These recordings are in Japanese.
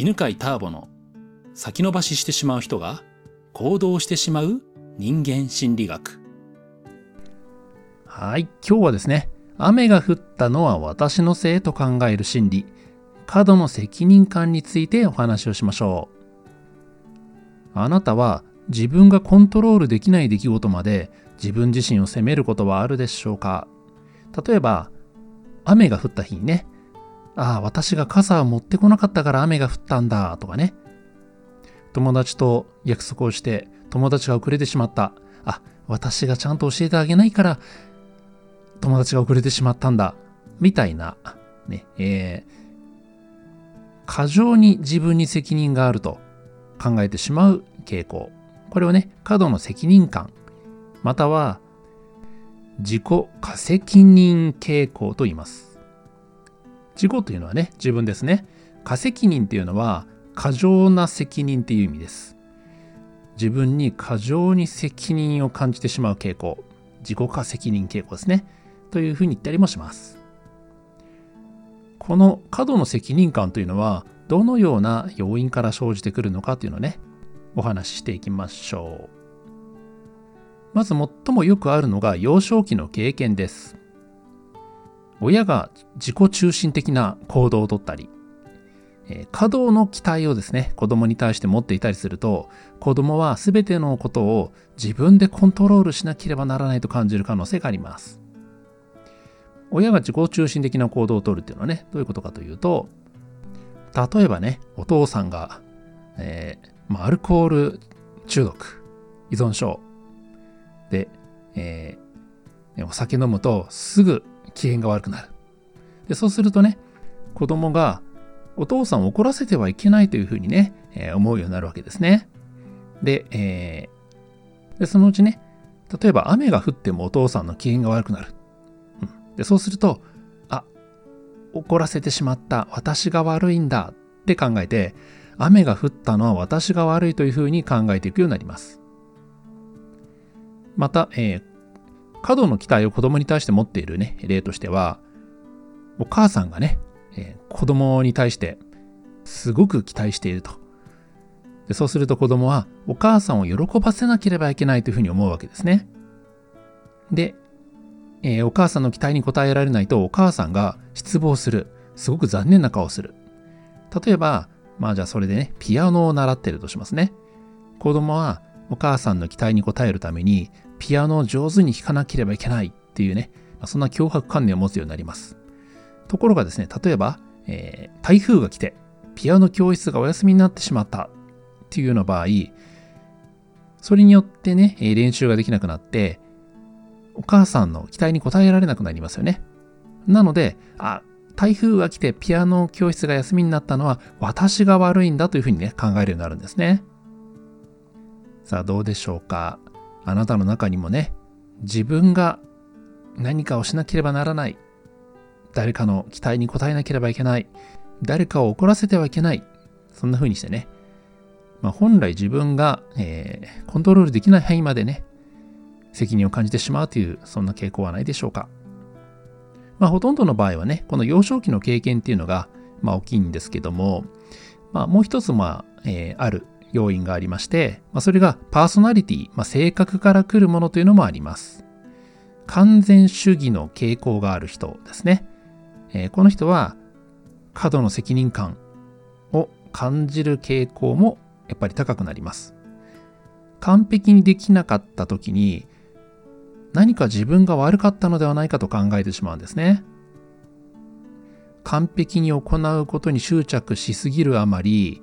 犬飼ターボの先延ばししてしまう人が行動してしまう人間心理学。はい、今日はですね、雨が降ったのは私のせいと考える心理、過度の責任感についてお話をしましょう。あなたは自分がコントロールできない出来事まで自分自身を責めることはあるでしょうか？例えば、雨が降った日にね、ああ、私が傘を持ってこなかったから雨が降ったんだとかね。友達と約束をして友達が遅れてしまった。あ、私がちゃんと教えてあげないから友達が遅れてしまったんだ。みたいな、ね、えー、過剰に自分に責任があると考えてしまう傾向。これをね、過度の責任感、または自己過責任傾向と言います。自己というのはね、自分ですね。過責任っていうのは過剰な責任っていう意味です。自分に過剰に責任を感じてしまう傾向。自己過責任傾向ですね。というふうに言ったりもします。この過度の責任感というのはどのような要因から生じてくるのかというのをね、お話ししていきましょう。まず最もよくあるのが幼少期の経験です。親が自己中心的な行動をとったり、え過度の期待をですね、子供に対して持っていたりすると、子供は全てのことを自分でコントロールしなければならないと感じる可能性があります。親が自己中心的な行動をとるっていうのはね、どういうことかというと、例えばね、お父さんが、えー、まあ、アルコール中毒、依存症で、えー、お酒飲むとすぐ機嫌が悪くなる。で、そうするとね、子供がお父さんを怒らせてはいけないというふうにね、えー、思うようになるわけですね。で、えー、で、そのうちね、例えば雨が降ってもお父さんの機嫌が悪くなる。うん、で、そうすると、あ、怒らせてしまった、私が悪いんだって考えて、雨が降ったのは私が悪いというふうに考えていくようになります。また、えー、過度の期待を子供に対して持っているね、例としては、お母さんがね、えー、子供に対してすごく期待していると。でそうすると子供はお母さんを喜ばせなければいけないというふうに思うわけですね。で、えー、お母さんの期待に応えられないとお母さんが失望する。すごく残念な顔をする。例えば、まあじゃあそれでね、ピアノを習ってるとしますね。子供はお母さんの期待に応えるためにピアノを上手に弾かなければいけないっていうね、そんな脅迫観念を持つようになります。ところがですね、例えば、えー、台風が来て、ピアノ教室がお休みになってしまったっていうような場合、それによってね、練習ができなくなって、お母さんの期待に応えられなくなりますよね。なので、あ、台風が来てピアノ教室が休みになったのは私が悪いんだというふうにね、考えるようになるんですね。さあ、どうでしょうか？あなたの中にもね、自分が何かをしなければならない。誰かの期待に応えなければいけない。誰かを怒らせてはいけない。そんな風にしてね、まあ、本来自分が、えー、コントロールできない範囲までね、責任を感じてしまうという、そんな傾向はないでしょうか。まあ、ほとんどの場合はね、この幼少期の経験っていうのが、まあ、大きいんですけども、まあ、もう一つ、まあ、えー、ある要因がありまして、まあ、それがパーソナリティ、まあ、性格から来るものというのもあります。完全主義の傾向がある人ですね。えー、この人は過度の責任感を感じる傾向もやっぱり高くなります。完璧にできなかった時に何か自分が悪かったのではないかと考えてしまうんですね。完璧に行うことに執着しすぎるあまり、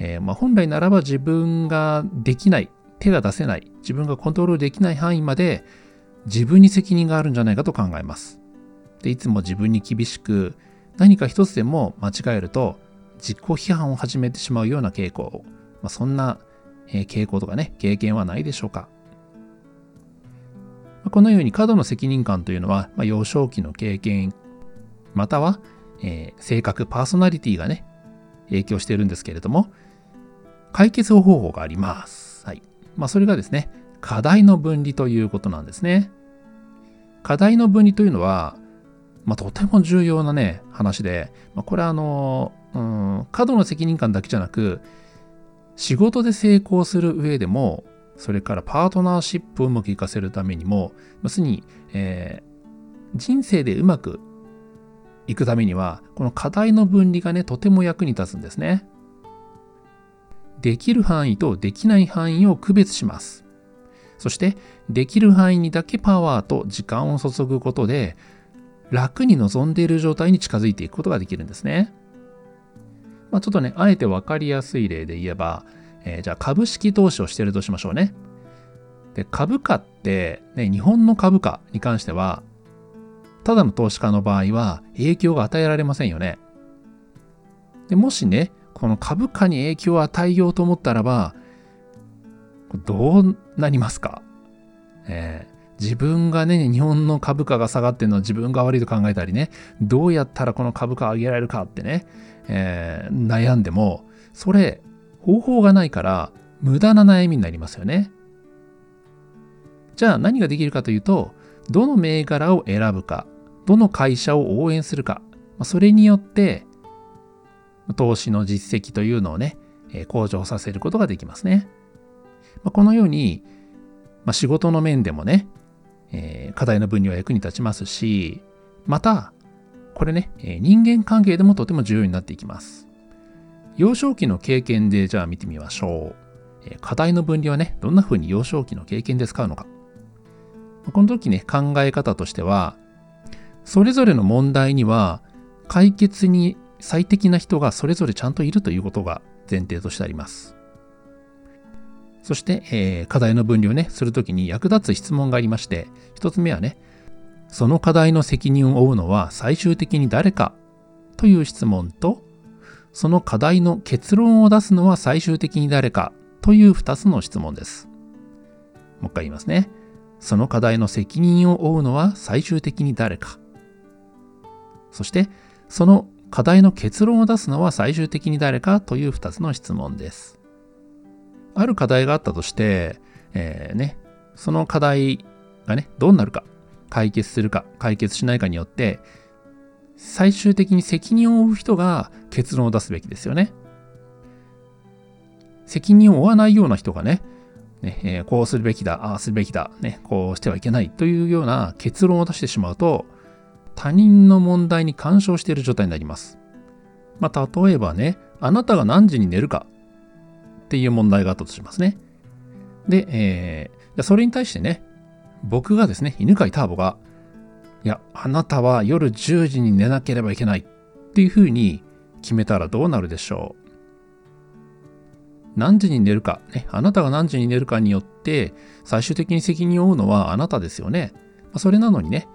えー、まあ、本来ならば自分ができない、手が出せない、自分がコントロールできない範囲まで自分に責任があるんじゃないかと考えます。でいつも自分に厳しく何か一つでも間違えると自己批判を始めてしまうような傾向、まあ、そんな、え、傾向とかね、経験はないでしょうか。このように過度の責任感というのは、まあ、幼少期の経験、または、えー、性格、パーソナリティがね、影響しているんですけれども、解決方法があります。はい。まあ、それがですね、課題の分離ということなんですね。課題の分離というのは、まあ、とても重要なね、話で、まあ、これはあの、うん、過度の責任感だけじゃなく、仕事で成功する上でも、それからパートナーシップをうまくいかせるためにも、要するに、えー、人生でうまくいくためには、この課題の分離がね、とても役に立つんですね。できる範囲とできない範囲を区別します。そして、できる範囲にだけパワーと時間を注ぐことで、楽に望んでいる状態に近づいていくことができるんですね。まあ、ちょっとね、あえて分かりやすい例で言えば、えー、じゃあ株式投資をしてるとしましょうね。で、株価って、ね、日本の株価に関しては、ただの投資家の場合は影響が与えられませんよね。でもしね、この株価に影響を与えようと思ったらば、どうなりますか、えー、自分がね、日本の株価が下がってるのは自分が悪いと考えたりね、どうやったらこの株価を上げられるかってね、えー、悩んでも、それ、方法がないから、無駄な悩みになりますよね。じゃあ何ができるかというと、どの銘柄を選ぶか、どの会社を応援するか、それによって、投資の実績というのをね、向上させることができますね。このように、まあ、仕事の面でもね、えー、課題の分離は役に立ちますし、また、これね、人間関係でもとても重要になっていきます。幼少期の経験でじゃあ見てみましょう。課題の分離はね、どんな風に幼少期の経験で使うのか。この時ね、考え方としては、それぞれの問題には解決に最適な人がそれぞれちゃんといるということが前提としてあります。そして、えー、課題の分離をね、するときに役立つ質問がありまして、一つ目はね、その課題の責任を負うのは最終的に誰かという質問と、その課題の結論を出すのは最終的に誰かという二つの質問です。もう一回言いますね。その課題の責任を負うのは最終的に誰か。そして、その課題の結論を出すのは最終的に誰かという2つの質問です。ある課題があったとして、えー、ね、その課題がね、どうなるか、解決するか、解決しないかによって、最終的に責任を負う人が結論を出すべきですよね。責任を負わないような人がね、ね、えー、こうするべきだ、ああするべきだ、ね、こうしてはいけないというような結論を出してしまうと、他人の問題に干渉している状態になります。まあ、例えばね、あなたが何時に寝るかっていう問題があったとしますね。で、えー、それに対してね、僕がですね、犬飼ターボが、いや、あなたは夜10時に寝なければいけないっていうふうに決めたらどうなるでしょう何時に寝るか、ね、あなたが何時に寝るかによって、最終的に責任を負うのはあなたですよね。それなのにね、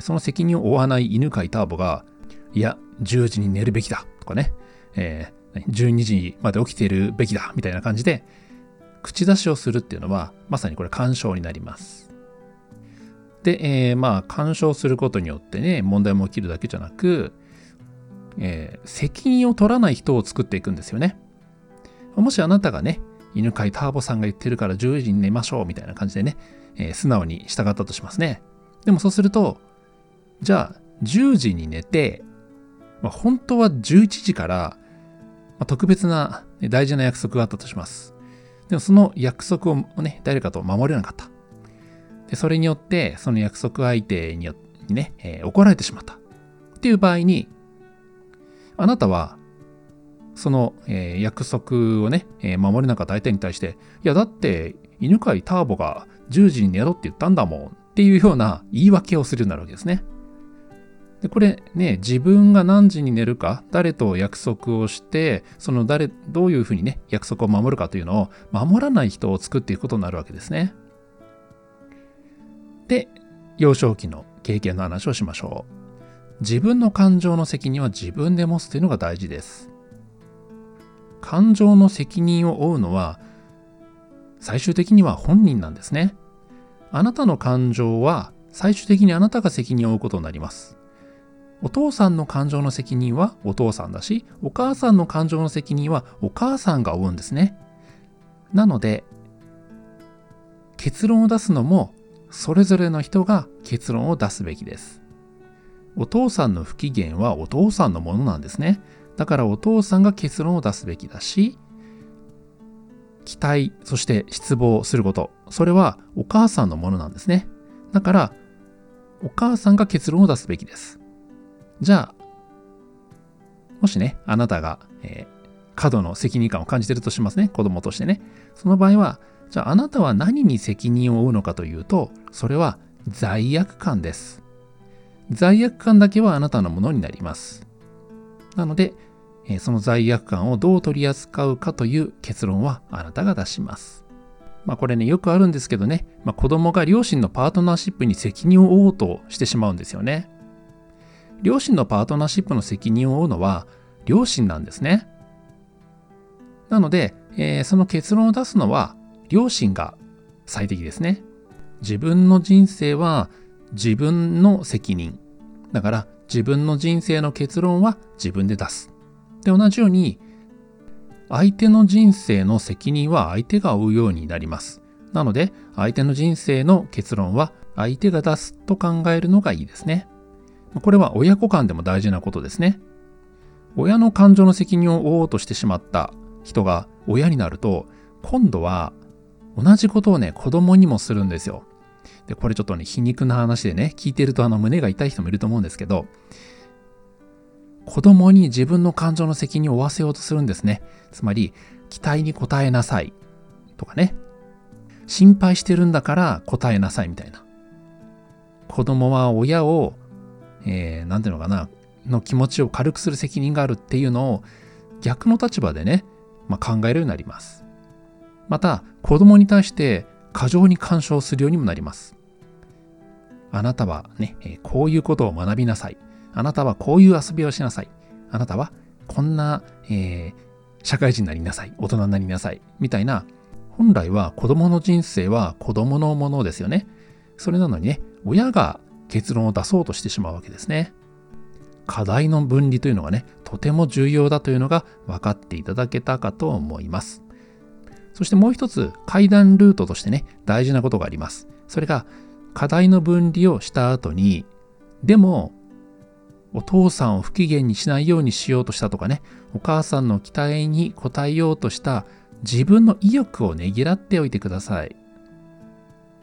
その責任を負わない犬飼ターボが、いや、10時に寝るべきだとかね、えー、12時まで起きているべきだみたいな感じで、口出しをするっていうのは、まさにこれ干渉になります。で、えー、まあ、干渉することによってね、問題も起きるだけじゃなく、えー、責任を取らない人を作っていくんですよね。もしあなたがね、犬飼ターボさんが言ってるから10時に寝ましょうみたいな感じでね、えー、素直に従ったとしますね。でもそうすると、じゃあ10時に寝て、まあ、本当は11時から、まあ、特別な大事な約束があったとします。でもその約束をね、誰かと守れなかった。で、それによって、その約束相手によってね、えー、怒られてしまった。っていう場合に、あなたはその、えー、約束をね、えー、守れなかった相手に対して、いや、だって、犬飼ターボが10時に寝ろって言ったんだもんっていうような言い訳をするようになるわけですね。で、これね、自分が何時に寝るか、誰と約束をして、その誰、どういうふうにね、約束を守るかというのを守らない人を作っていくことになるわけですね。で、幼少期の経験の話をしましょう。自分の感情の責任は自分で持つというのが大事です。感情の責任を負うのは最終的には本人なんですね。あなたの感情は最終的にあなたが責任を負うことになります。お父さんの感情の責任はお父さんだし、お母さんの感情の責任はお母さんが負うんですね。なので、結論を出すのもそれぞれの人が結論を出すべきです。お父さんの不機嫌はお父さんのものなんですね。だからお父さんが結論を出すべきだし、期待、そして失望すること、それはお母さんのものなんですね。だから、お母さんが結論を出すべきです。じゃあ、もしね、あなたが、えー、過度の責任感を感じてるとしますね、子供としてね。その場合は、じゃああなたは何に責任を負うのかというと、それは罪悪感です。罪悪感だけはあなたのものになります。なので、その罪悪感をどう取り扱うかという結論はあなたが出します。まあこれね、よくあるんですけどね、まあ、子供が両親のパートナーシップに責任を負おうとしてしまうんですよね。両親のパートナーシップの責任を負うのは両親なんですね。なので、えー、その結論を出すのは両親が最適ですね。自分の人生は自分の責任。だから自分の人生の結論は自分で出す。で、同じように、相手の人生の責任は相手が負うようになります。なので、相手の人生の結論は相手が出すと考えるのがいいですね。これは親子間でも大事なことですね。親の感情の責任を負おうとしてしまった人が親になると、今度は同じことをね、子供にもするんですよ。で、これちょっとね、皮肉な話でね、聞いてるとあの胸が痛い人もいると思うんですけど、子供に自分の感情の責任を負わせようとするんですね。つまり、期待に応えなさいとかね。心配してるんだから答えなさいみたいな。子供は親を、えー、ていうのかな、の気持ちを軽くする責任があるっていうのを逆の立場でね、まあ、考えるようになります。また、子供に対して過剰に干渉するようにもなります。あなたはね、こういうことを学びなさい。あなたはこういう遊びをしなさい。あなたはこんな、えー、社会人になりなさい。大人になりなさい。みたいな、本来は子供の人生は子供のものですよね。それなのにね、親が結論を出そうとしてしまうわけですね。課題の分離というのがね、とても重要だというのが分かっていただけたかと思います。そしてもう一つ、階段ルートとしてね、大事なことがあります。それが、課題の分離をした後に、でも、お父さんを不機嫌にしないようにしようとしたとかね、お母さんの期待に応えようとした自分の意欲をねぎらっておいてください。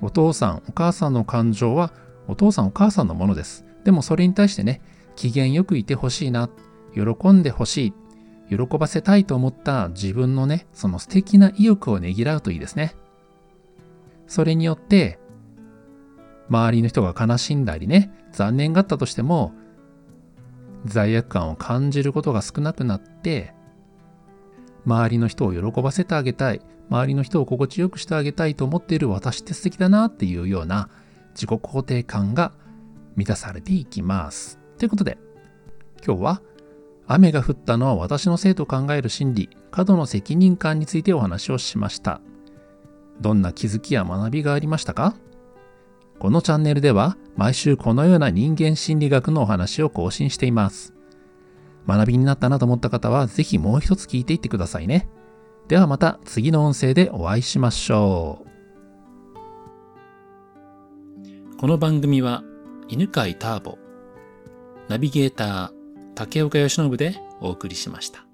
お父さん、お母さんの感情はお父さん、お母さんのものです。でもそれに対してね、機嫌よくいてほしいな、喜んでほしい、喜ばせたいと思った自分のね、その素敵な意欲をねぎらうといいですね。それによって、周りの人が悲しんだりね、残念がったとしても、罪悪感を感じることが少なくなって、周りの人を喜ばせてあげたい、周りの人を心地よくしてあげたいと思っている私って素敵だなっていうような自己肯定感が満たされていきます。ということで、今日は雨が降ったのは私のせいと考える心理、過度の責任感についてお話をしました。どんな気づきや学びがありましたか？このチャンネルでは毎週このような人間心理学のお話を更新しています。学びになったなと思った方はぜひもう一つ聞いていってくださいね。ではまた次の音声でお会いしましょう。この番組は犬飼ターボ、ナビゲーター竹岡義信でお送りしました。